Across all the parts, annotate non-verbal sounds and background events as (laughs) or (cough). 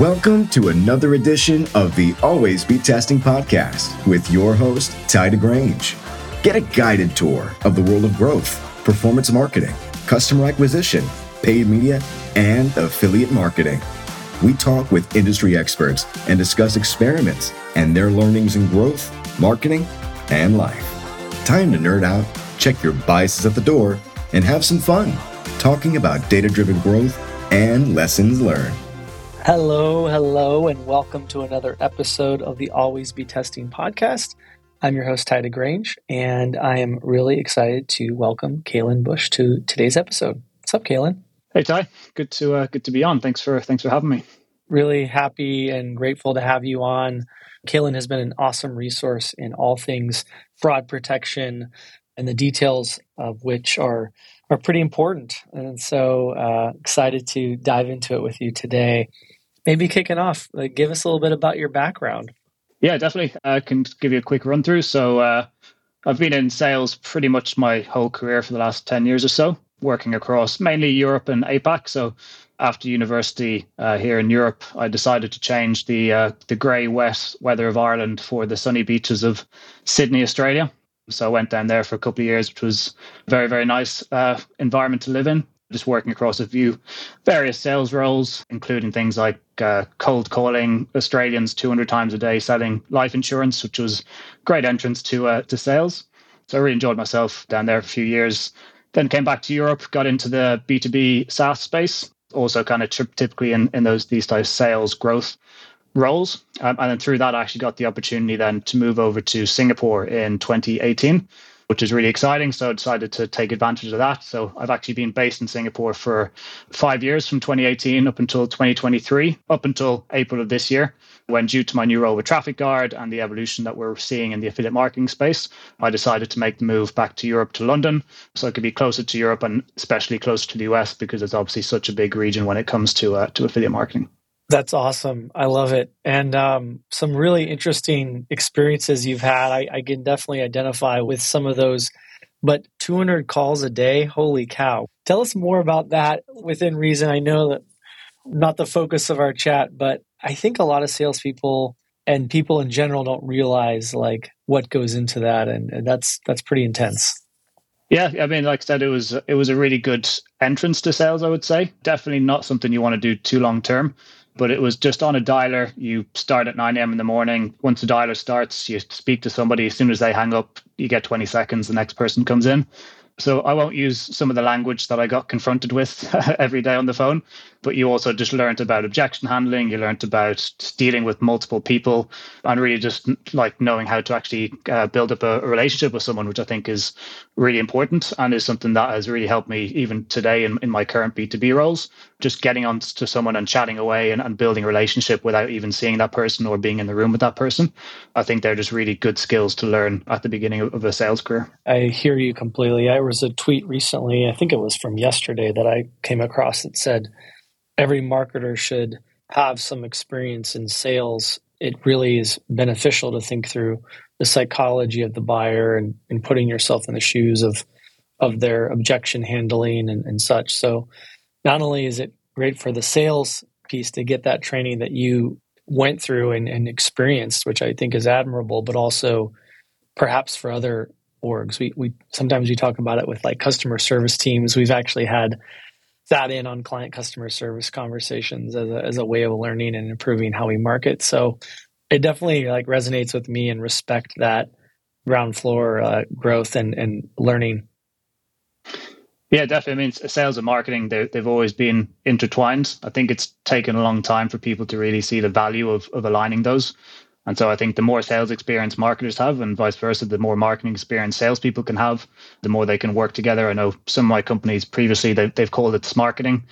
Welcome to another edition of the Always Be Testing podcast with your host, Tye DeGrange. Get a guided tour of the world of growth, performance marketing, customer acquisition, paid media, and affiliate marketing. We talk with industry experts and discuss experiments and their learnings in growth, marketing, and life. Time to nerd out, check your biases at the door, and have some fun talking about data driven growth and lessons learned. Hello, hello, and welcome to another episode of the Always Be Testing podcast. I'm your host, Tye DeGrange, and I am really excited to welcome Kalen Bushe to today's episode. What's up, Kalen? Hey Tye, good to uh, good to be on. Thanks for thanks for having me. Really happy and grateful to have you on. Kalen has been an awesome resource in all things fraud protection, and the details of which are are pretty important. And so uh, excited to dive into it with you today. Maybe kicking off, like, give us a little bit about your background. Yeah, definitely. I can give you a quick run through. So uh, I've been in sales pretty much my whole career for the last 10 years or so, working across mainly Europe and APAC. So after university uh, here in Europe, I decided to change the uh, the grey, wet weather of Ireland for the sunny beaches of Sydney, Australia. So I went down there for a couple of years, which was very, very nice uh, environment to live in. Just working across a few various sales roles, including things like uh, cold calling Australians 200 times a day, selling life insurance, which was great entrance to uh, to sales. So I really enjoyed myself down there for a few years. Then came back to Europe, got into the B2B SaaS space, also kind of typically in, in those these types of sales growth roles. Um, and then through that, I actually got the opportunity then to move over to Singapore in 2018, which is really exciting. So I decided to take advantage of that. So I've actually been based in Singapore for five years from 2018 up until 2023, up until April of this year. When due to my new role with TrafficGuard and the evolution that we're seeing in the affiliate marketing space, I decided to make the move back to Europe to London so I could be closer to Europe and especially closer to the US because it's obviously such a big region when it comes to uh, to affiliate marketing. That's awesome. I love it. And um, some really interesting experiences you've had. I, I, can definitely identify with some of those. But 200 calls a day, holy cow. Tell us more about that within reason. I know that not the focus of our chat, but I think a lot of salespeople and people in general don't realize like what goes into that. And, and that's that's pretty intense. Yeah, I mean, like I said, it was it was a really good entrance to sales. I would say definitely not something you want to do too long term but it was just on a dialer. You start at 9 a.m. in the morning. Once the dialer starts, you speak to somebody. As soon as they hang up, you get 20 seconds. The next person comes in. So I won't use some of the language that I got confronted with (laughs) every day on the phone, but you also just learned about objection handling. You learned about dealing with multiple people and really just like knowing how to actually uh, build up a, a, relationship with someone, which I think is really important and is something that has really helped me even today in, in my current B2B roles. Just getting on to someone and chatting away and, and building a relationship without even seeing that person or being in the room with that person. I think they're just really good skills to learn at the beginning of, of a sales career. I hear you completely. I was a tweet recently, I think it was from yesterday, that I came across that said every marketer should have some experience in sales. It really is beneficial to think through the psychology of the buyer and, and putting yourself in the shoes of of their objection handling and, and such. So not only is it great for the sales piece to get that training that you went through and, and experienced, which I think is admirable, but also perhaps for other orgs. We we sometimes we talk about it with like customer service teams. We've actually had that in on client customer service conversations as a, as a way of learning and improving how we market. So it definitely like resonates with me and respect that ground floor uh, growth and, and learning. Yeah, definitely. I mean, sales and marketing, they've always been intertwined. I think it's taken a long time for people to really see the value of, of aligning those. And so I think the more sales experience marketers have, and vice versa, the more marketing experience salespeople can have, the more they can work together. I know some of my companies previously they, they've called it smarketing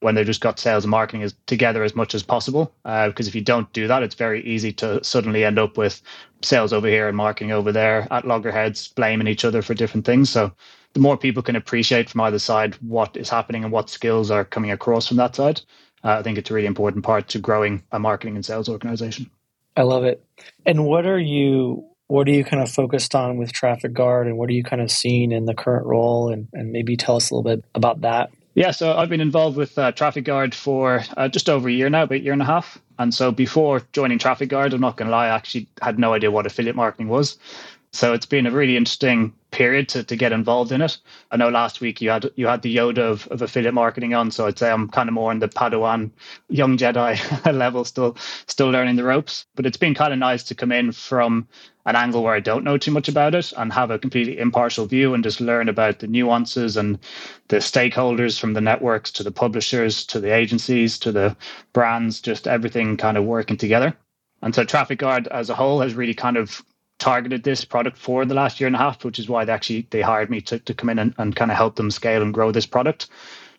when they've just got sales and marketing as, together as much as possible. Uh, because if you don't do that, it's very easy to suddenly end up with sales over here and marketing over there at loggerheads, blaming each other for different things. So the more people can appreciate from either side what is happening and what skills are coming across from that side, uh, I think it's a really important part to growing a marketing and sales organization. I love it. And what are you what are you kind of focused on with TrafficGuard and what are you kind of seeing in the current role and, and maybe tell us a little bit about that? Yeah, so I've been involved with uh, TrafficGuard for uh, just over a year now, about a year and a half. And so before joining TrafficGuard, I'm not going to lie, I actually had no idea what affiliate marketing was. So it's been a really interesting period to, to get involved in it. I know last week you had you had the Yoda of, of affiliate marketing on, so I'd say I'm kind of more in the Padawan young Jedi (laughs) level, still still learning the ropes. But it's been kind of nice to come in from an angle where I don't know too much about it and have a completely impartial view and just learn about the nuances and the stakeholders from the networks to the publishers to the agencies to the brands, just everything kind of working together. And so TrafficGuard as a whole has really kind of targeted this product for the last year and a half, which is why they actually they hired me to, to come in and, and kind of help them scale and grow this product.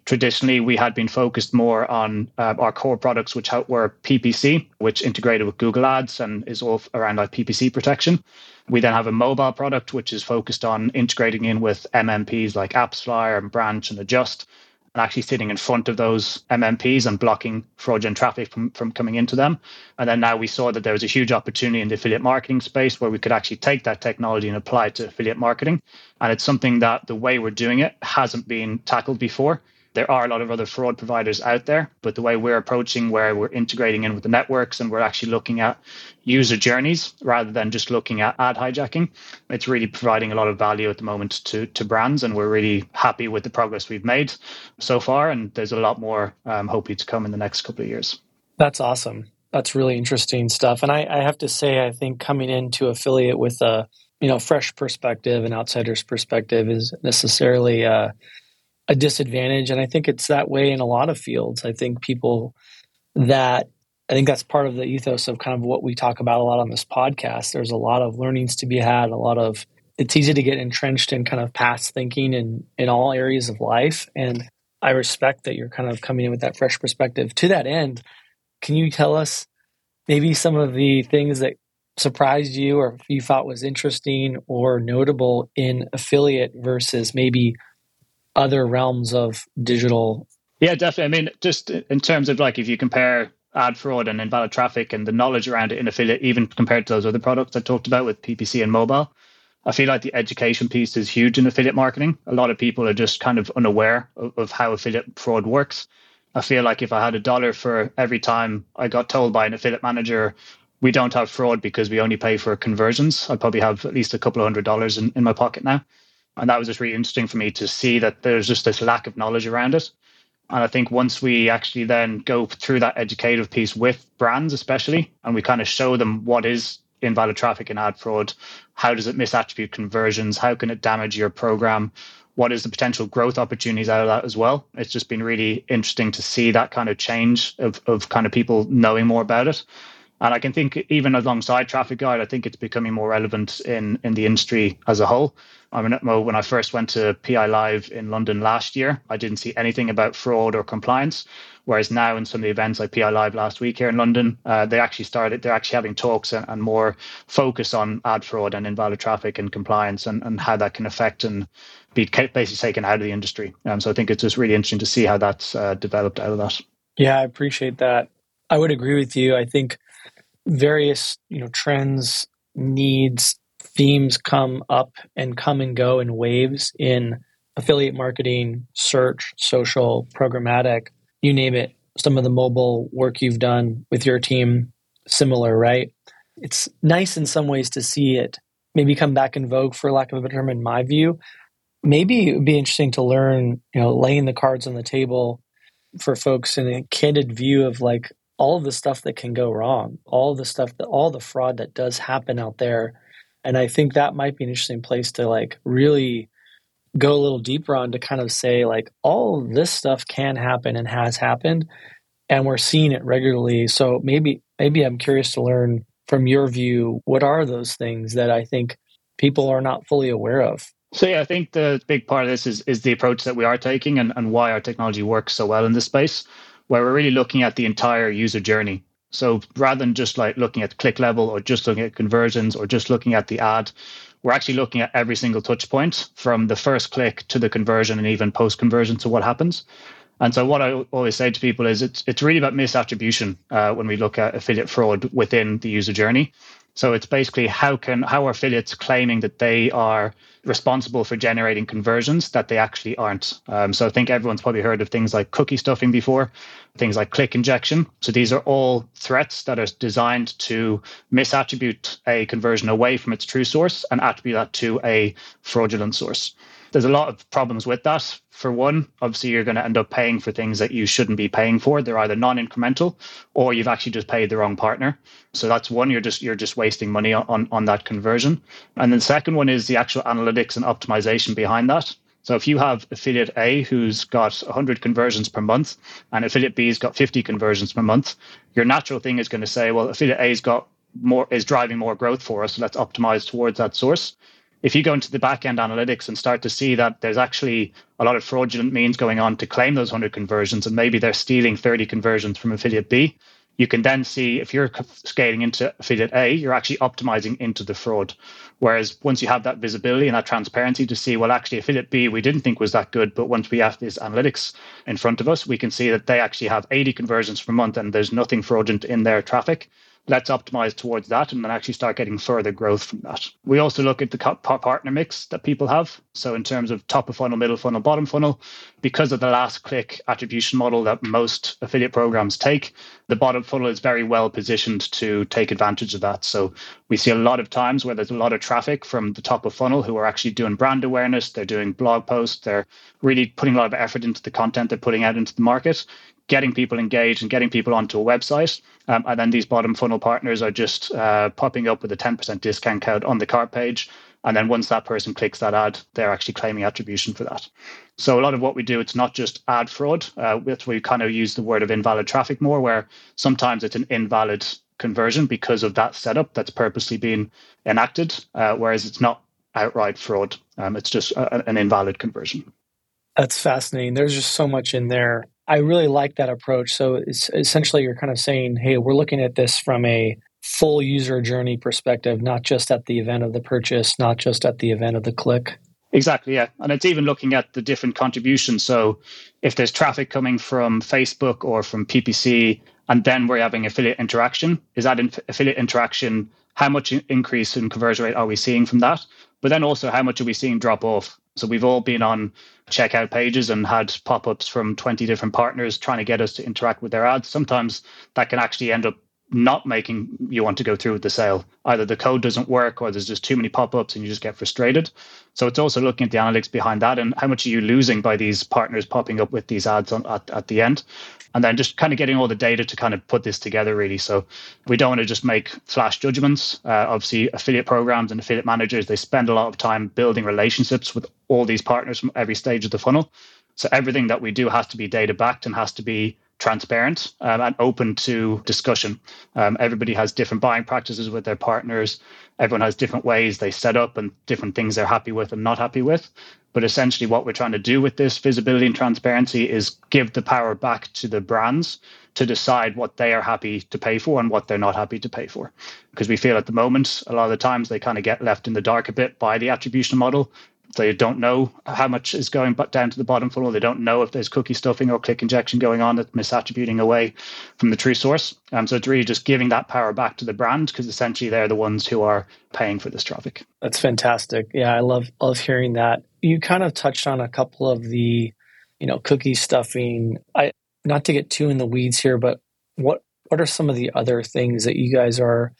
Traditionally, we had been focused more on uh, our core products, which were PPC, which integrated with Google Ads and is all around like PPC protection. We then have a mobile product, which is focused on integrating in with MMPs like AppsFlyer and Branch and Adjust and actually sitting in front of those MMPs and blocking fraudulent traffic from, from coming into them. And then now we saw that there was a huge opportunity in the affiliate marketing space where we could actually take that technology and apply it to affiliate marketing. And it's something that the way we're doing it hasn't been tackled before there are a lot of other fraud providers out there, but the way we're approaching where we're integrating in with the networks and we're actually looking at user journeys rather than just looking at ad hijacking, it's really providing a lot of value at the moment to, to brands. And we're really happy with the progress we've made so far. And there's a lot more um, hoping to come in the next couple of years. That's awesome. That's really interesting stuff. And I, I have to say, I think coming into affiliate with a you know fresh perspective, an outsider's perspective, is necessarily uh, a disadvantage. And I think it's that way in a lot of fields. I think people that I think that's part of the ethos of kind of what we talk about a lot on this podcast. There's a lot of learnings to be had, a lot of it's easy to get entrenched in kind of past thinking in in all areas of life. And I respect that you're kind of coming in with that fresh perspective. To that end, can you tell us maybe some of the things that surprised you or you thought was interesting or notable in affiliate versus maybe other realms of digital yeah definitely. I mean just in terms of like if you compare ad fraud and invalid traffic and the knowledge around it in affiliate even compared to those other products i talked about with ppc and mobile i feel like the education piece is huge in affiliate marketing. A lot of people are just kind of unaware of, of how affiliate fraud works. I feel like if i had a dollar for every time i got told by an affiliate manager we don't have fraud because we only pay for conversions i'd probably have at least a couple of hundred dollars in, in my pocket now and that was just really interesting for me to see that there's just this lack of knowledge around it. And I think once we actually then go through that educative piece with brands, especially, and we kind of show them what is invalid traffic and ad fraud, how does it misattribute conversions, how can it damage your program, what is the potential growth opportunities out of that as well. It's just been really interesting to see that kind of change of, of kind of people knowing more about it. And I can think even alongside TrafficGuard, I think it's becoming more relevant in, in the industry as a whole. I mean, when I first went to PI Live in London last year, I didn't see anything about fraud or compliance. Whereas now, in some of the events like PI Live last week here in London, uh, they actually started, they're actually having talks and, and, more focus on ad fraud and invalid traffic and compliance and, and how that can affect and be basically taken out of the industry. Um, so I think it's just really interesting to see how that's uh, developed out of that. Yeah, I appreciate that. I would agree with you. I think various you know trends, needs, themes come up and come and go in waves in affiliate marketing, search, social, programmatic, you name it. Some of the mobile work you've done with your team, similar, right? It's nice in some ways to see it maybe come back in vogue, for lack of a better term, in my view. Maybe it would be interesting to learn, you know, laying the cards on the table for folks in a candid view of like all the stuff that can go wrong, all the stuff that all the fraud that does happen out there. And I think that might be an interesting place to like really go a little deeper on to kind of say like all this stuff can happen and has happened and we're seeing it regularly. So maybe maybe I'm curious to learn from your view what are those things that I think people are not fully aware of. So yeah, I think the big part of this is is the approach that we are taking and, and why our technology works so well in this space where we're really looking at the entire user journey. So rather than just like looking at click level or just looking at conversions or just looking at the ad, we're actually looking at every single touch point from the first click to the conversion and even post conversion to what happens. And so what I always say to people is it's it's really about misattribution uh, when we look at affiliate fraud within the user journey. So it's basically how can how are affiliates claiming that they are responsible for generating conversions that they actually aren't. Um, so I think everyone's probably heard of things like cookie stuffing before, things like click injection. So these are all threats that are designed to misattribute a conversion away from its true source and attribute that to a fraudulent source there's a lot of problems with that. For one, obviously, you're going to end up paying for things that you shouldn't be paying for. They're either non-incremental, or you've actually just paid the wrong partner. So that's one. You're just you're just wasting money on on that conversion. And then the second one is the actual analytics and optimization behind that. So if you have affiliate A who's got 100 conversions per month and affiliate B's got 50 conversions per month, your natural thing is going to say, well, affiliate A's got more is driving more growth for us. So let's optimize towards that source if you go into the back end analytics and start to see that there's actually a lot of fraudulent means going on to claim those 100 conversions and maybe they're stealing 30 conversions from affiliate B, you can then see if you're scaling into affiliate A, you're actually optimizing into the fraud. Whereas once you have that visibility and that transparency to see, well, actually, affiliate B, we didn't think was that good, but once we have this analytics in front of us, we can see that they actually have 80 conversions per month and there's nothing fraudulent in their traffic let's optimize towards that and then actually start getting further growth from that. We also look at the partner mix that people have. So, in terms of top of funnel, middle funnel, bottom funnel, because of the last click attribution model that most affiliate programs take, the bottom funnel is very well positioned to take advantage of that. So, we see a lot of times where there's a lot of traffic from the top of funnel who are actually doing brand awareness, they're doing blog posts, they're really putting a lot of effort into the content they're putting out into the market getting people engaged and getting people onto a website. Um, and then these bottom funnel partners are just uh, popping up with a 10% discount code on the cart page. And then once that person clicks that ad, they're actually claiming attribution for that. So a lot of what we do, it's not just ad fraud. Uh, we kind of use the word of invalid traffic more, where sometimes it's an invalid conversion because of that setup that's purposely been enacted, uh, whereas it's not outright fraud. Um, it's just a, an invalid conversion. That's fascinating. There's just so much in there. I really like that approach. So it's essentially you're kind of saying, hey, we're looking at this from a full user journey perspective, not just at the event of the purchase, not just at the event of the click. Exactly, yeah. And it's even looking at the different contributions. So if there's traffic coming from Facebook or from PPC, and then we're having affiliate interaction, is that affiliate interaction? How much increase in conversion rate are we seeing from that? But then also, how much are we seeing drop off? So we've all been on checkout pages and had pop ups from 20 different partners trying to get us to interact with their ads. Sometimes that can actually end up not making you want to go through with the sale. Either the code doesn't work or there's just too many pop ups and you just get frustrated. So it's also looking at the analytics behind that and how much are you losing by these partners popping up with these ads on, at, at the end. And then just kind of getting all the data to kind of put this together, really. So we don't want to just make flash judgments. Uh, obviously, affiliate programs and affiliate managers, they spend a lot of time building relationships with all these partners from every stage of the funnel. So everything that we do has to be data backed and has to be transparent um, and open to discussion. Um, everybody has different buying practices with their partners. Everyone has different ways they set up and different things they're happy with and not happy with. But essentially, what we're trying to do with this visibility and transparency is give the power back to the brands to decide what they are happy to pay for and what they're not happy to pay for. Because we feel at the moment, a lot of the times they kind of get left in the dark a bit by the attribution model they don't know how much is going down to the bottom funnel. They don't know if there's cookie stuffing or click injection going on that's misattributing away from the true source. Um, so it's really just giving that power back to the brand because essentially they're the ones who are paying for this traffic. That's fantastic. Yeah, I love love hearing that. You kind of touched on a couple of the, you know, cookie stuffing. I not to get too in the weeds here, but what what are some of the other things that you guys are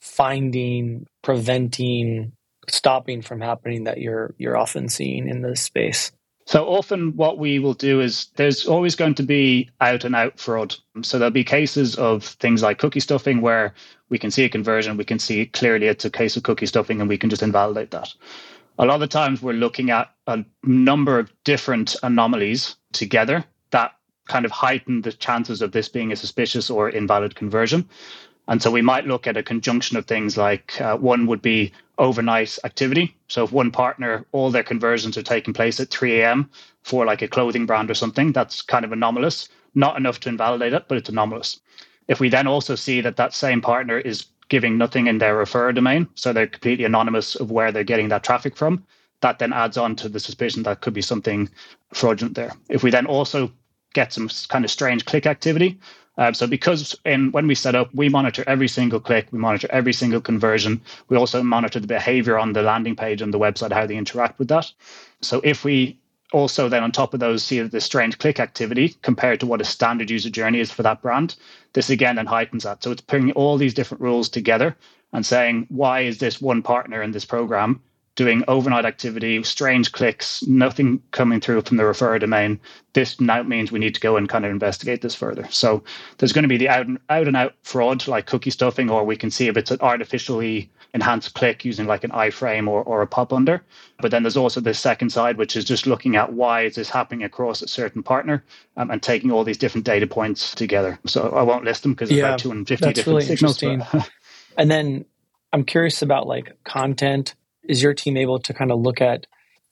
finding, preventing, stopping from happening that you're you're often seeing in this space? So often, what we will do is there's always going to be out and out fraud. So there'll be cases of things like cookie stuffing where we can see a conversion, we can see clearly it's a case of cookie stuffing, and we can just invalidate that. A lot of the times, we're looking at a number of different anomalies together that kind of heighten the chances of this being a suspicious or invalid conversion. And so we might look at a conjunction of things like uh, one would be overnight activity. So if one partner, all their conversions are taking place at 3 a.m. for like a clothing brand or something, that's kind of anomalous. Not enough to invalidate it, but it's anomalous. If we then also see that that same partner is giving nothing in their referrer domain, so they're completely anonymous of where they're getting that traffic from, that then adds on to the suspicion that could be something fraudulent there. If we then also get some kind of strange click activity, Uh, so because in, when we set up, we monitor every single click, we monitor every single conversion. We also monitor the behavior on the landing page and the website, how they interact with that. So if we also then on top of those see the strange click activity compared to what a standard user journey is for that brand, this again then heightens that. So it's putting all these different rules together and saying, why is this one partner in this program doing overnight activity, strange clicks, nothing coming through from the referrer domain. This now means we need to go and kind of investigate this further. So there's going to be the out and out, and out fraud like cookie stuffing, or we can see if it's an artificially enhanced click using like an iframe or, or a pop under. But then there's also the second side, which is just looking at why is this happening across a certain partner um, and taking all these different data points together. So I won't list them because yeah, about 250 that's different really signals. And then I'm curious about like content is your team able to kind of look at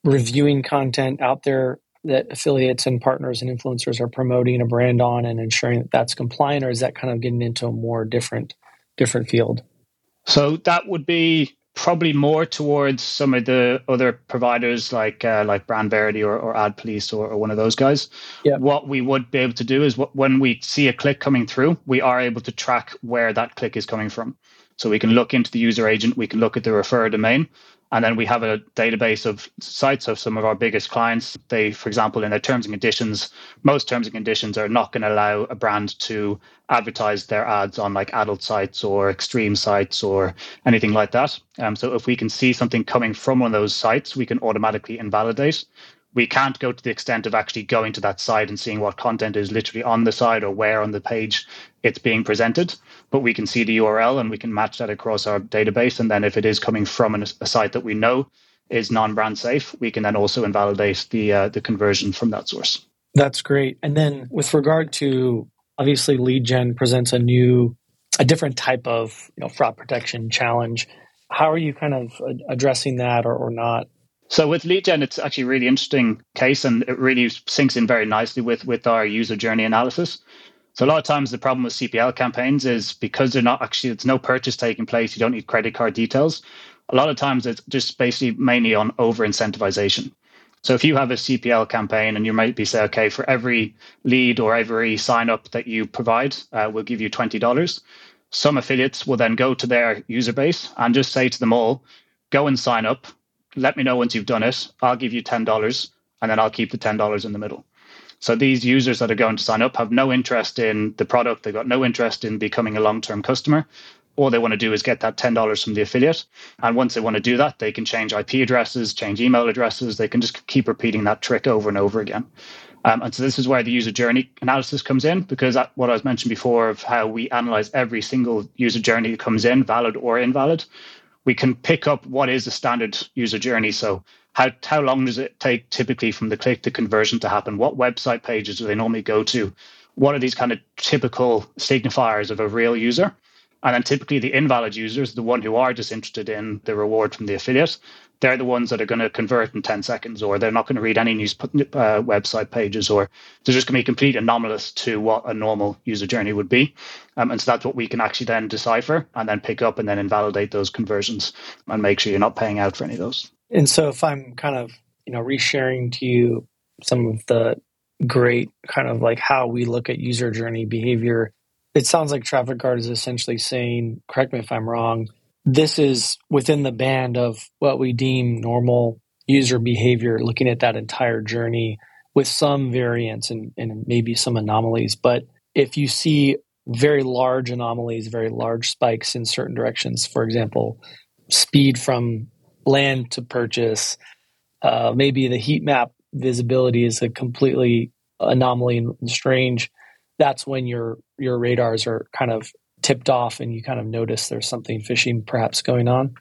reviewing content out there that affiliates and partners and influencers are promoting a brand on and ensuring that that's compliant or is that kind of getting into a more different different field? So that would be probably more towards some of the other providers like uh, like BrandVerity or, or ad police or, or, one of those guys. Yeah. what we would be able to do is what, when we see a click coming through we are able to track where that click is coming from so we can look into the user agent we can look at the refer domain and then we have a database of sites of some of our biggest clients. They, for example, in their terms and conditions, most terms and conditions are not going to allow a brand to advertise their ads on like adult sites or extreme sites or anything like that. Um, so if we can see something coming from one of those sites, we can automatically invalidate we can't go to the extent of actually going to that site and seeing what content is literally on the site or where on the page it's being presented. But we can see the URL and we can match that across our database. And then if it is coming from an, a site that we know is non-brand safe, we can then also invalidate the uh, the conversion from that source. That's great. And then with regard to obviously lead gen presents a new a different type of you know fraud protection challenge. How are you kind of addressing that or, or not? So with lead gen, it's actually a really interesting case and it really sinks in very nicely with, with our user journey analysis. So a lot of times the problem with CPL campaigns is because they're not actually, it's no purchase taking place, you don't need credit card details. A lot of times it's just basically mainly on over incentivization. So if you have a CPL campaign and you might be say, okay, for every lead or every sign up that you provide, uh, we'll give you $20. Some affiliates will then go to their user base and just say to them all, go and sign up let me know once you've done it. I'll give you $10 and then I'll keep the $10 in the middle. So these users that are going to sign up have no interest in the product. They've got no interest in becoming a long term customer. All they want to do is get that $10 from the affiliate. And once they want to do that, they can change IP addresses, change email addresses. They can just keep repeating that trick over and over again. Um, and so this is where the user journey analysis comes in, because that, what I was mentioned before of how we analyze every single user journey that comes in, valid or invalid we can pick up what is the standard user journey. So how how long does it take typically from the click to conversion to happen? What website pages do they normally go to? What are these kind of typical signifiers of a real user? And then typically the invalid users, the one who are just interested in the reward from the affiliate, they're the ones that are going to convert in 10 seconds, or they're not going to read any news uh, website pages, or they're just going to be complete anomalous to what a normal user journey would be. Um, and so that's what we can actually then decipher and then pick up and then invalidate those conversions and make sure you're not paying out for any of those. And so if I'm kind of, you know, resharing to you some of the great kind of like how we look at user journey behavior it sounds like TrafficGuard is essentially saying, correct me if I'm wrong, this is within the band of what we deem normal user behavior, looking at that entire journey with some variance and, and maybe some anomalies. But if you see very large anomalies, very large spikes in certain directions, for example, speed from land to purchase, uh, maybe the heat map visibility is a completely anomaly and strange. That's when your your radars are kind of tipped off and you kind of notice there's something fishing perhaps going on.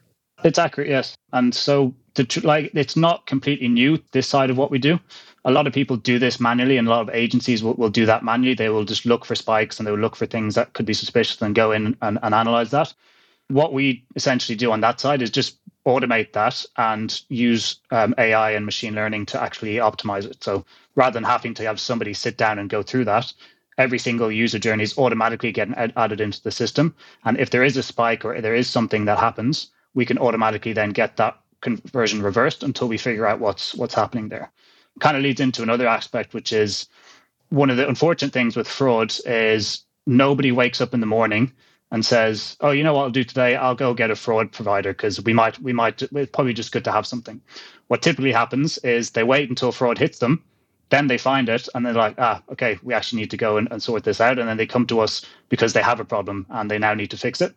It's accurate yes. And so to like it's not completely new this side of what we do. A lot of people do this manually and a lot of agencies will, will do that manually. They will just look for spikes and they will look for things that could be suspicious and go in and, and analyze that. What we essentially do on that side is just automate that and use um, AI and machine learning to actually optimize it. So rather than having to have somebody sit down and go through that, every single user journey is automatically getting added into the system. And if there is a spike or there is something that happens, we can automatically then get that conversion reversed until we figure out what's what's happening there. Kind of leads into another aspect, which is one of the unfortunate things with fraud is nobody wakes up in the morning and says, "Oh, you know what I'll do today? I'll go get a fraud provider because we might, we might, it's probably just good to have something." What typically happens is they wait until fraud hits them, then they find it, and they're like, "Ah, okay, we actually need to go and, and sort this out," and then they come to us because they have a problem and they now need to fix it.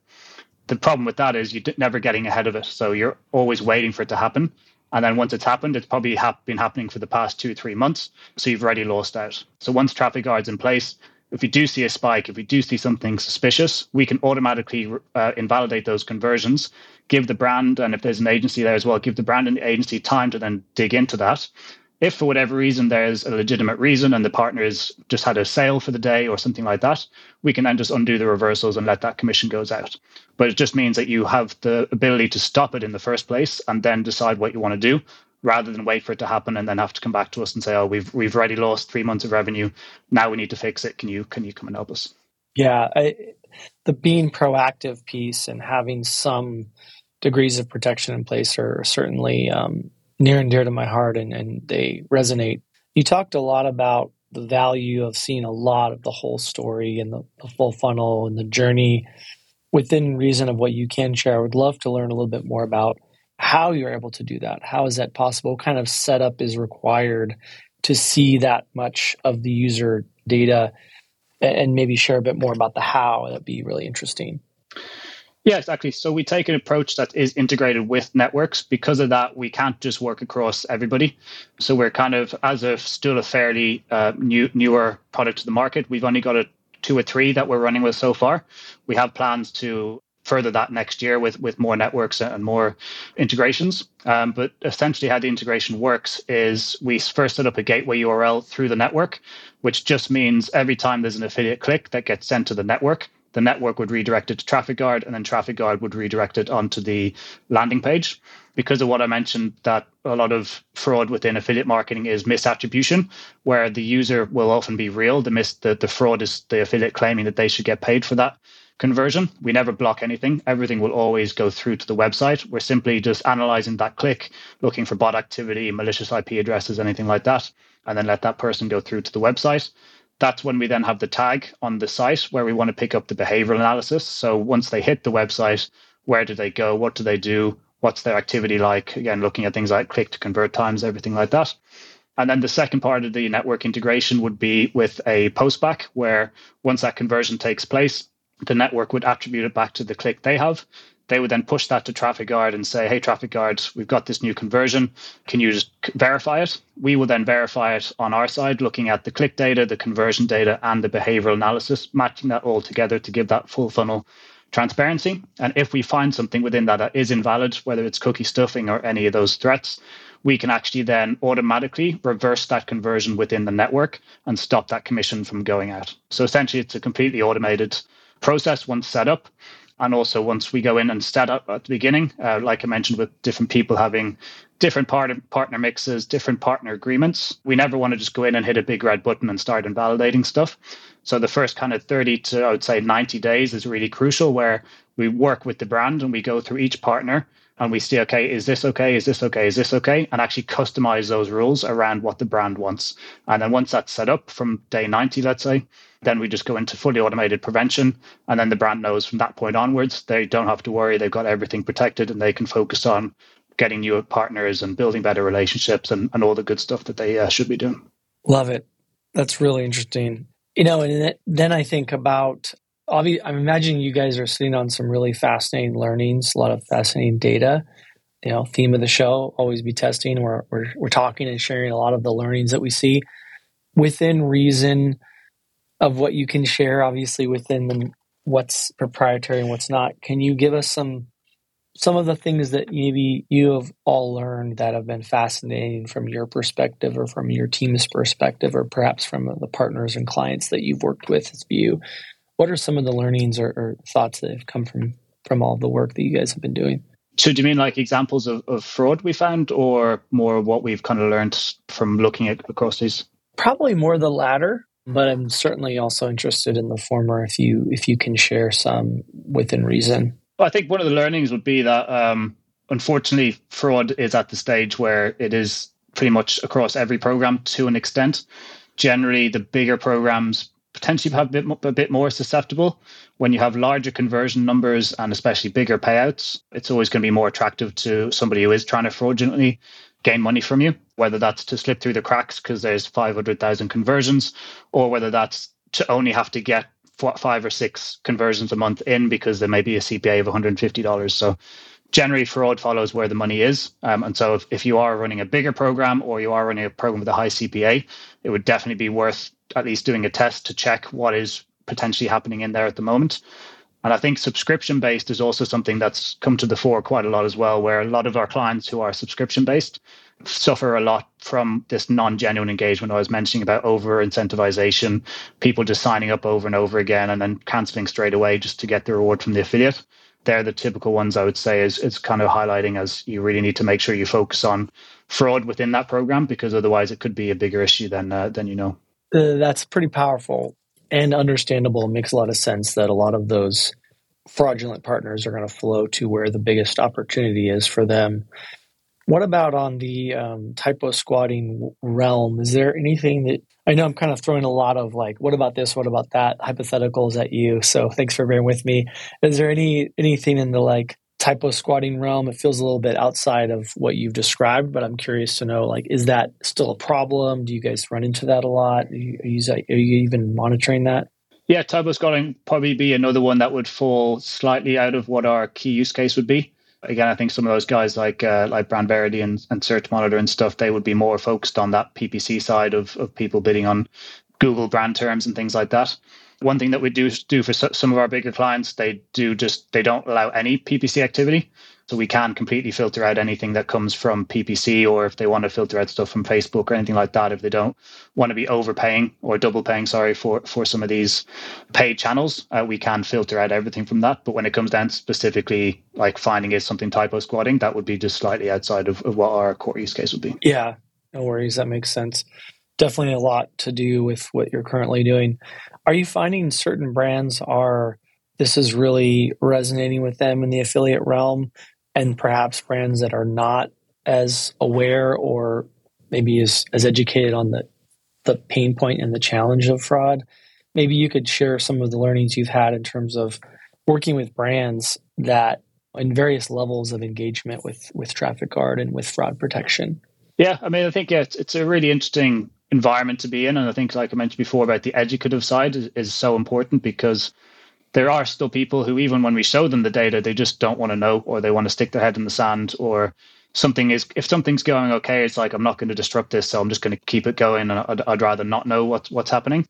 The problem with that is you're never getting ahead of it, so you're always waiting for it to happen. And then once it's happened, it's probably ha- been happening for the past two, three months. So you've already lost out. So once TrafficGuards in place, if we do see a spike, if we do see something suspicious, we can automatically uh, invalidate those conversions, give the brand, and if there's an agency there as well, give the brand and the agency time to then dig into that. If for whatever reason there's a legitimate reason and the partner has just had a sale for the day or something like that, we can then just undo the reversals and let that commission goes out. But it just means that you have the ability to stop it in the first place and then decide what you want to do rather than wait for it to happen and then have to come back to us and say, "Oh, we've we've already lost three months of revenue. Now we need to fix it. Can you can you come and help us?" Yeah, I, the being proactive piece and having some degrees of protection in place are certainly um, near and dear to my heart, and, and they resonate. You talked a lot about the value of seeing a lot of the whole story and the, the full funnel and the journey within reason of what you can share. I would love to learn a little bit more about how you're able to do that. How is that possible? What kind of setup is required to see that much of the user data and maybe share a bit more about the how? That'd be really interesting. Yeah, exactly. So we take an approach that is integrated with networks. Because of that, we can't just work across everybody. So we're kind of, as a still a fairly uh, new newer product to the market, we've only got a two or three that we're running with so far. We have plans to further that next year with with more networks and more integrations. Um, but essentially, how the integration works is we first set up a gateway URL through the network, which just means every time there's an affiliate click that gets sent to the network, the network would redirect it to TrafficGuard, and then TrafficGuard would redirect it onto the landing page. Because of what I mentioned, that a lot of fraud within affiliate marketing is misattribution, where the user will often be real. The mis the, the fraud is the affiliate claiming that they should get paid for that conversion. We never block anything. Everything will always go through to the website. We're simply just analyzing that click, looking for bot activity, malicious IP addresses, anything like that, and then let that person go through to the website. That's when we then have the tag on the site where we want to pick up the behavioral analysis. So once they hit the website, where do they go? What do they do? What's their activity like? Again, looking at things like click to convert times, everything like that. And then the second part of the network integration would be with a postback, where once that conversion takes place, the network would attribute it back to the click they have. They would then push that to TrafficGuard and say, hey, TrafficGuard, we've got this new conversion. Can you just verify it? We will then verify it on our side, looking at the click data, the conversion data, and the behavioral analysis, matching that all together to give that full funnel transparency. And if we find something within that that is invalid, whether it's cookie stuffing or any of those threats, we can actually then automatically reverse that conversion within the network and stop that commission from going out. So essentially, it's a completely automated process once set up. And also, once we go in and set up at the beginning, uh, like I mentioned, with different people having different part partner mixes, different partner agreements, we never want to just go in and hit a big red button and start invalidating stuff. So the first kind of 30 to, I would say, 90 days is really crucial where we work with the brand and we go through each partner and we see, okay, is this okay? Is this okay? Is this okay? And actually customize those rules around what the brand wants. And then once that's set up from day 90, let's say, then we just go into fully automated prevention. And then the brand knows from that point onwards, they don't have to worry. They've got everything protected and they can focus on getting new partners and building better relationships and, and all the good stuff that they uh, should be doing. Love it. That's really interesting. You know, and then I think about I'm imagining you guys are sitting on some really fascinating learnings, a lot of fascinating data. You know, theme of the show, always be testing. We're, we're, we're talking and sharing a lot of the learnings that we see within reason of what you can share, obviously within the, what's proprietary and what's not. Can you give us some some of the things that maybe you have all learned that have been fascinating from your perspective or from your team's perspective or perhaps from the partners and clients that you've worked with as you what are some of the learnings or, or, thoughts that have come from from all the work that you guys have been doing? So do you mean like examples of, of fraud we found or more what we've kind of learned from looking at across these? Probably more the latter but I'm certainly also interested in the former if you if you can share some within reason. Well, I think one of the learnings would be that um, unfortunately fraud is at the stage where it is pretty much across every program to an extent. Generally, the bigger programs potentially have a bit, a bit more susceptible. When you have larger conversion numbers and especially bigger payouts, it's always going to be more attractive to somebody who is trying to fraudulently gain money from you, whether that's to slip through the cracks because there's 500,000 conversions, or whether that's to only have to get five or six conversions a month in because there may be a CPA of $150. So generally fraud follows where the money is. Um, and so if, if you are running a bigger program or you are running a program with a high CPA, it would definitely be worth at least doing a test to check what is potentially happening in there at the moment. And I think subscription based is also something that's come to the fore quite a lot as well, where a lot of our clients who are subscription based suffer a lot from this non genuine engagement I was mentioning about over incentivization, people just signing up over and over again and then canceling straight away just to get the reward from the affiliate they're the typical ones I would say is is kind of highlighting as you really need to make sure you focus on fraud within that program because otherwise it could be a bigger issue than uh, than you know. Uh, that's pretty powerful and understandable. It makes a lot of sense that a lot of those fraudulent partners are going to flow to where the biggest opportunity is for them. What about on the um, typo squatting realm? Is there anything that I know I'm kind of throwing a lot of like, what about this? What about that? Hypotheticals at you. So thanks for bearing with me. Is there any anything in the like typo squatting realm? It feels a little bit outside of what you've described, but I'm curious to know like, is that still a problem? Do you guys run into that a lot? Are you, are you, are you even monitoring that? Yeah, typo squatting probably be another one that would fall slightly out of what our key use case would be again, I think some of those guys like uh, like BrandVerity and, and Search Monitor and stuff, they would be more focused on that PPC side of, of people bidding on Google brand terms and things like that. One thing that we do do for some of our bigger clients, they do just they don't allow any PPC activity. So we can completely filter out anything that comes from PPC or if they want to filter out stuff from Facebook or anything like that, if they don't want to be overpaying or double paying, sorry, for, for some of these paid channels, uh, we can filter out everything from that. But when it comes down specifically like finding is something typo squatting, that would be just slightly outside of, of what our core use case would be. Yeah, no worries. That makes sense. Definitely a lot to do with what you're currently doing. Are you finding certain brands are this is really resonating with them in the affiliate realm and perhaps brands that are not as aware or maybe as, as educated on the, the pain point and the challenge of fraud. Maybe you could share some of the learnings you've had in terms of working with brands that in various levels of engagement with with TrafficGuard and with fraud protection. Yeah, I mean, I think yeah, it's, it's a really interesting environment to be in, and I think, like I mentioned before, about the educative side is, is so important because there are still people who, even when we show them the data, they just don't want to know or they want to stick their head in the sand or something is if something's going okay it's like i'm not going to disrupt this so i'm just going to keep it going and I'd, I'd, rather not know what's what's happening.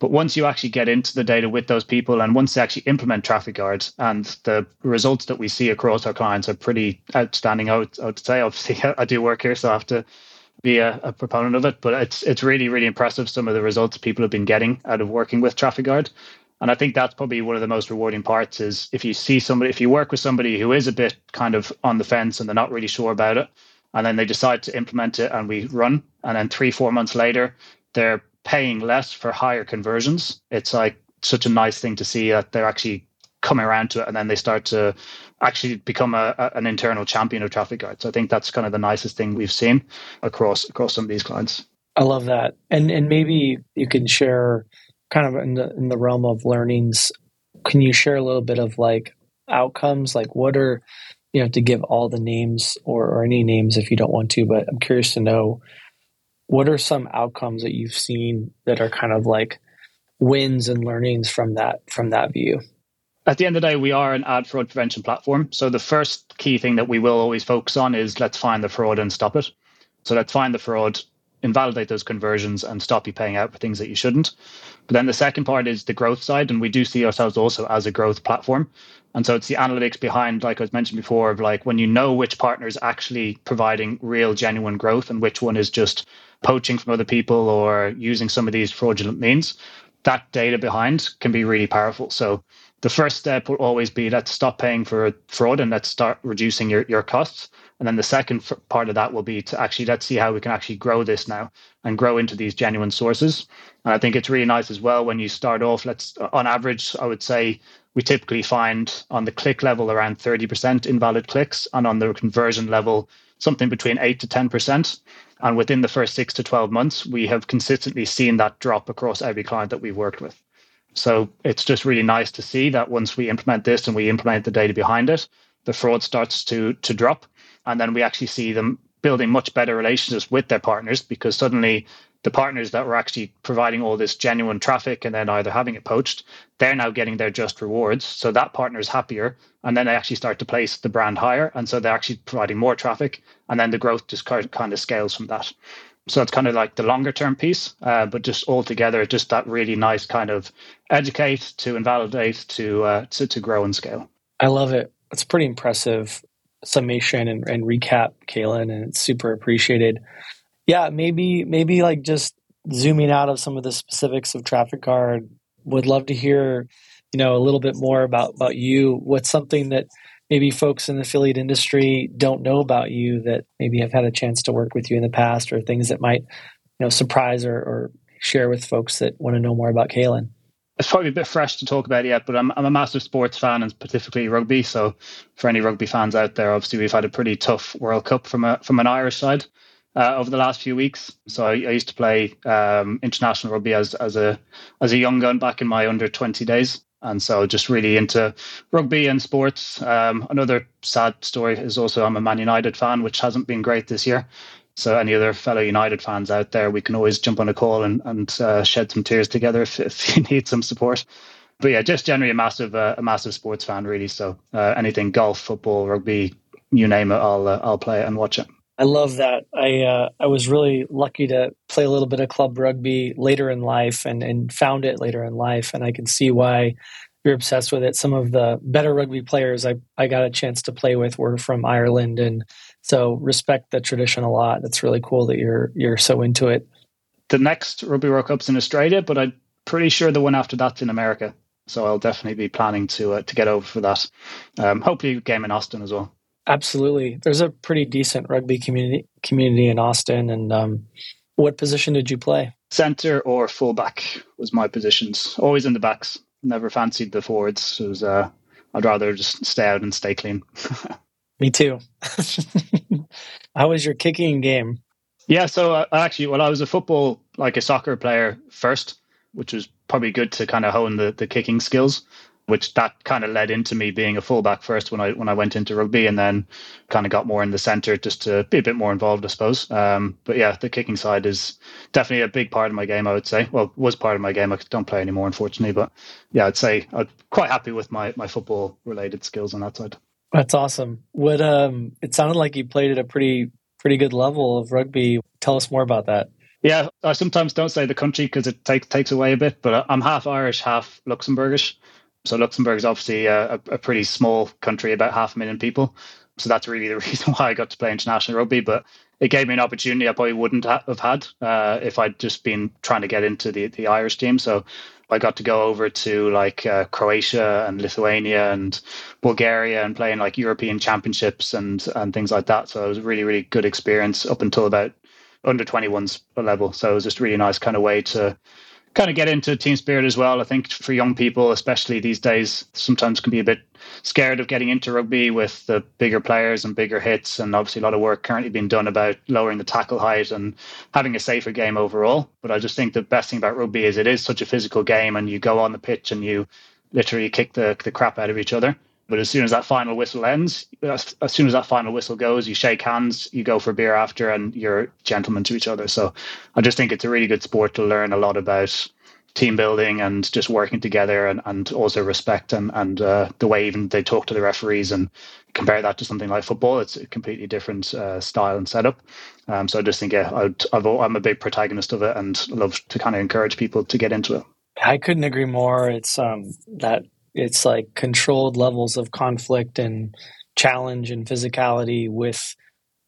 But once you actually get into the data with those people and once they actually implement TrafficGuards and the results that we see across our clients are pretty outstanding i would, I would say. Obviously (laughs) i do work here so i have to be a, a, proponent of it but it's it's really really impressive some of the results people have been getting out of working with TrafficGuard and I think that's probably one of the most rewarding parts is if you see somebody, if you work with somebody who is a bit kind of on the fence and they're not really sure about it, and then they decide to implement it and we run, and then three, four months later, they're paying less for higher conversions. It's like such a nice thing to see that they're actually coming around to it and then they start to actually become a, a, an internal champion of TrafficGuards. So I think that's kind of the nicest thing we've seen across across some of these clients. I love that. And and maybe you can share kind of in the in the realm of learnings, can you share a little bit of like outcomes? Like what are you know to give all the names or, or any names if you don't want to, but I'm curious to know what are some outcomes that you've seen that are kind of like wins and learnings from that from that view? At the end of the day, we are an ad fraud prevention platform. So the first key thing that we will always focus on is let's find the fraud and stop it. So let's find the fraud, invalidate those conversions, and stop you paying out for things that you shouldn't. But then the second part is the growth side, and we do see ourselves also as a growth platform. And so it's the analytics behind, like I was mentioned before, of like when you know which partner is actually providing real, genuine growth and which one is just poaching from other people or using some of these fraudulent means, that data behind can be really powerful. So the first step will always be let's stop paying for fraud and let's start reducing your, your costs. And then the second part of that will be to actually let's see how we can actually grow this now and grow into these genuine sources. And I think it's really nice as well when you start off. Let's on average, I would say we typically find on the click level around 30% invalid clicks, and on the conversion level, something between 8 to 10%. And within the first six to 12 months, we have consistently seen that drop across every client that we've worked with. So it's just really nice to see that once we implement this and we implement the data behind it, the fraud starts to to drop. And then we actually see them building much better relationships with their partners because suddenly the partners that were actually providing all this genuine traffic and then either having it poached, they're now getting their just rewards. So that partner is happier. And then they actually start to place the brand higher. And so they're actually providing more traffic. And then the growth just kind of scales from that. So it's kind of like the longer term piece, uh, but just altogether, just that really nice kind of educate to invalidate to, uh, to, to grow and scale. I love it. It's pretty impressive summation and, and recap, Kalen, and it's super appreciated yeah, maybe maybe like just zooming out of some of the specifics of TrafficGuard. Would love to hear, you know, a little bit more about about you. What's something that maybe folks in the affiliate industry don't know about you that maybe have had a chance to work with you in the past, or things that might, you know, surprise or, or share with folks that want to know more about Kalen? It's probably a bit fresh to talk about yet, but I'm, I'm a massive sports fan and specifically rugby. So, for any rugby fans out there, obviously we've had a pretty tough World Cup from a from an Irish side uh, over the last few weeks. So I, I used to play um, international rugby as as a as a young gun back in my under twenty days, and so just really into rugby and sports. Um, another sad story is also I'm a Man United fan, which hasn't been great this year. So any other fellow United fans out there, we can always jump on a call and and uh, shed some tears together if, (laughs) if you need some support. But yeah, just generally a massive uh, a massive sports fan, really. So uh, anything golf, football, rugby, you name it, I'll uh, I'll play it and watch it. I love that. I uh, I was really lucky to play a little bit of club rugby later in life and, and found it later in life, and I can see why you're obsessed with it. Some of the better rugby players I, I got a chance to play with were from Ireland, and so respect the tradition a lot. That's really cool that you're you're so into it. The next Rugby World Cup's in Australia, but I'm pretty sure the one after that's in America. So I'll definitely be planning to uh, to get over for that. Um, hopefully, game in Austin as well. Absolutely. There's a pretty decent rugby community community in Austin. And um, what position did you play? Center or fullback was my positions. Always in the backs. Never fancied the forwards. It was, uh, I'd rather just stay out and stay clean. (laughs) Me too. (laughs) How was your kicking game? Yeah, so uh, actually, well, I was a football, like a soccer player first, which was probably good to kind of hone the, the kicking skills which that kind of led into me being a fullback first when I when I went into rugby, and then kind of got more in the centre just to be a bit more involved, I suppose. Um, but yeah, the kicking side is definitely a big part of my game. I would say, well, was part of my game. I don't play anymore, unfortunately, but yeah, I'd say I'm quite happy with my my football related skills on that side. That's awesome. What um, it sounded like you played at a pretty pretty good level of rugby. Tell us more about that. Yeah, I sometimes don't say the country because it takes takes away a bit, but I'm half Irish, half Luxembourgish. So Luxembourg is obviously a, a, pretty small country, about half a million people. So that's really the (laughs) reason why I got to play international rugby. But it gave me an opportunity I probably wouldn't have had uh, if I'd just been trying to get into the, the Irish team. So I got to go over to like uh, Croatia and Lithuania and Bulgaria and playing like European championships and and things like that. So it was a really really good experience up until about under 21s level. So it was just a really nice kind of way to kind of get into team spirit as well. I think for young people, especially these days, sometimes can be a bit scared of getting into rugby with the bigger players and bigger hits. And obviously, a lot of work currently being done about lowering the tackle height and having a safer game overall. But I just think the best thing about rugby is it is such a physical game, and you go on the pitch and you literally kick the, the crap out of each other. But as soon as that final whistle ends, as, as, soon as that final whistle goes, you shake hands, you go for beer after, and you're gentlemen to each other. So I just think it's a really good sport to learn a lot about team building and just working together and, and also respect and, and uh, the way even they talk to the referees and compare that to something like football. It's a completely different uh, style and setup. Um, so I just think, yeah, i am a big protagonist of it and love to kind of encourage people to get into it. I couldn't agree more. It's um, that it's like controlled levels of conflict and challenge and physicality with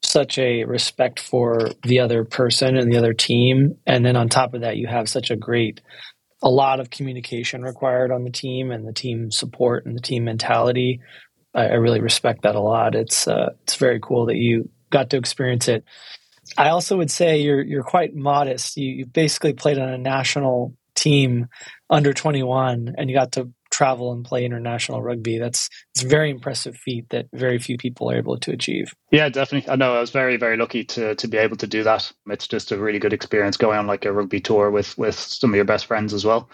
such a respect for the other person and the other team. And then on top of that you have such a great a lot of communication required on the team and the team support and the team mentality. I, I really respect that a lot. It's uh, it's very cool that you got to experience it. I also would say you're you're quite modest. You, you basically played on a national team under 21 and you got to travel and play international rugby. That's it's a very impressive feat that very few people are able to achieve. Yeah, definitely. I know I was very, very lucky to to be able to do that. It's just a really good experience going on like a rugby tour with with some of your best friends as well.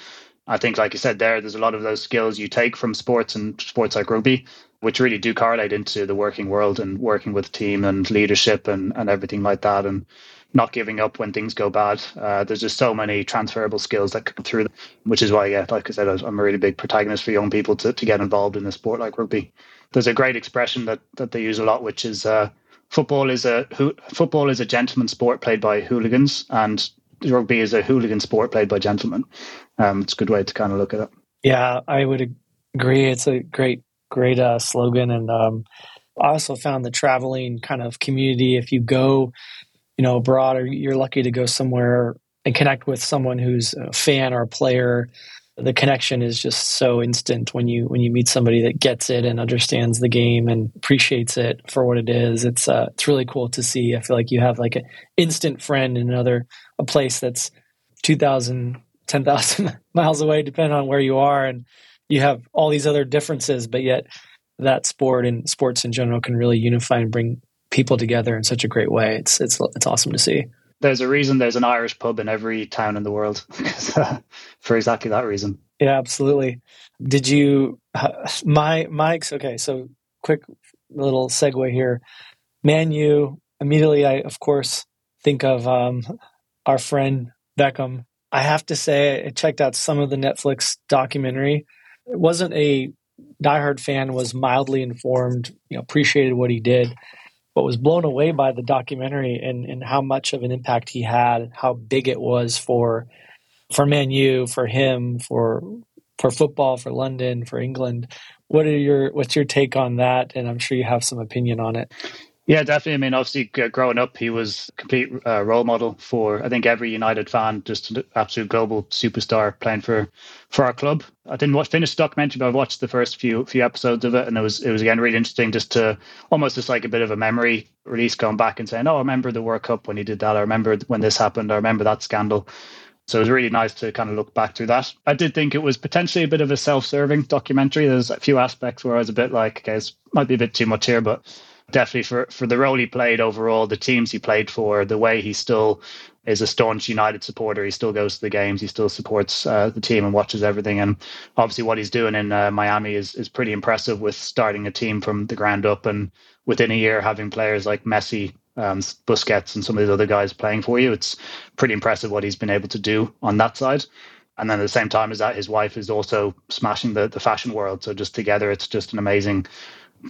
I think, like you said there, there's a lot of those skills you take from sports and sports like rugby, which really do correlate into the working world and working with team and leadership and, and everything like that. And not giving up when things go bad. Uh, there's just so many transferable skills that come through, which is why, yeah, like I said, I'm a really big protagonist for young people to, to get involved in a sport like rugby. There's a great expression that, that they use a lot, which is uh, football is a football is a gentleman's sport played by hooligans, and rugby is a hooligan sport played by gentlemen. Um, it's a good way to kind of look at it. Yeah, I would agree. It's a great, great uh, slogan, and um, I also found the traveling kind of community. If you go you know abroad or you're lucky to go somewhere and connect with someone who's a fan or a player the connection is just so instant when you when you meet somebody that gets it and understands the game and appreciates it for what it is. It's uh it's really cool to see. I feel like you have like an instant friend in another a place that's 2000 10,000 (laughs) miles away depending on where you are and you have all these other differences but yet that sport and sports in general can really unify and bring people together in such a great way. It's it's it's awesome to see. There's a reason there's an Irish pub in every town in the world (laughs) for exactly that reason. Yeah, absolutely. Did you my Mike's okay, so quick little segue here. Man U, immediately I of course think of um, our friend Beckham. I have to say I checked out some of the Netflix documentary. It wasn't a diehard fan, was mildly informed, you know, appreciated what he did but was blown away by the documentary and, and how much of an impact he had, how big it was for for Man U, for him, for for football, for London, for England. What are your what's your take on that? And I'm sure you have some opinion on it. Yeah, definitely. I mean, obviously, growing up, he was a complete uh, role model for I think every United fan, just an absolute global superstar playing for for our club. I didn't watch finish the documentary, but I watched the first few few episodes of it, and it was it was again really interesting, just to almost just like a bit of a memory release, going back and saying, "Oh, I remember the World Cup when he did that. I remember when this happened. I remember that scandal." So it was really nice to kind of look back through that. I did think it was potentially a bit of a self-serving documentary. There's a few aspects where I was a bit like, okay, this might be a bit too much here, but definitely for, for the role he played overall, the teams he played for, the way he still is a staunch United supporter. He still goes to the games. He still supports uh, the team and watches everything. And obviously, what he's doing in uh, Miami is is pretty impressive with starting a team from the ground up and within a year having players like Messi, um, Busquets, and some of these other guys playing for you. It's pretty impressive what he's been able to do on that side. And then at the same time as that, his wife is also smashing the, the fashion world. So just together, it's just an amazing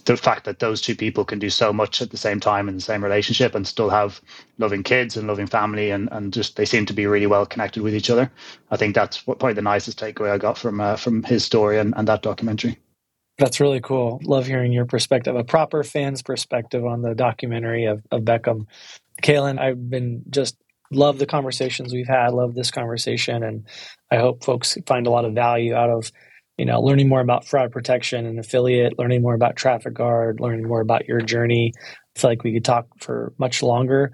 the fact that those two people can do so much at the same time in the same relationship and still have loving kids and loving family and, and just they seem to be really well connected with each other. I think that's what, probably the nicest takeaway I got from uh, from his story and, and that documentary. That's really cool. Love hearing your perspective, a proper fan's perspective on the documentary of, of Beckham. Kalen, I've been just love the conversations we've had, love this conversation, and I hope folks find a lot of value out of you know, learning more about fraud protection and affiliate, learning more about TrafficGuard, learning more about your journey. I feel like we could talk for much longer,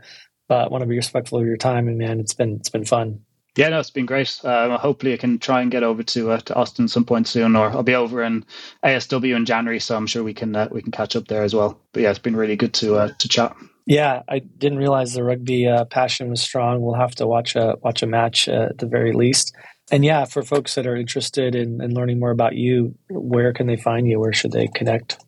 but I want to be respectful of your time. And man, it's been it's been fun. Yeah, no, it's been great. Um, hopefully, I can try and get over to uh, to Austin some point soon, or I'll be over in ASW in January, so I'm sure we can uh, we can catch up there as well. But yeah, it's been really good to uh, to chat. Yeah, I didn't realize the rugby uh, passion was strong. We'll have to watch a watch a match uh, at the very least. And yeah, for folks that are interested in, in learning more about you, where can they find you? Where should they connect?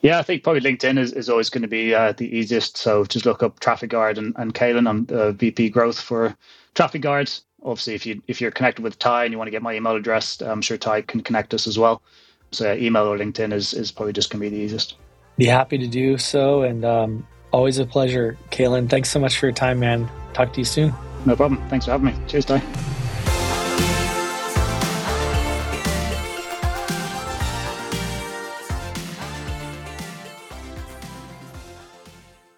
Yeah, I think probably LinkedIn is, is always going to be uh, the easiest. So just look up TrafficGuard and, and Kalen. I'm uh, VP Growth for TrafficGuards. Obviously, if you if you're connected with Tye and you want to get my email address, I'm sure Tye can connect us as well. So yeah, email or LinkedIn is, is probably just going to be the easiest. Be happy to do so, and um, always a pleasure, Kalen. Thanks so much for your time, man. Talk to you soon. No problem. Thanks for having me. Cheers, Tye.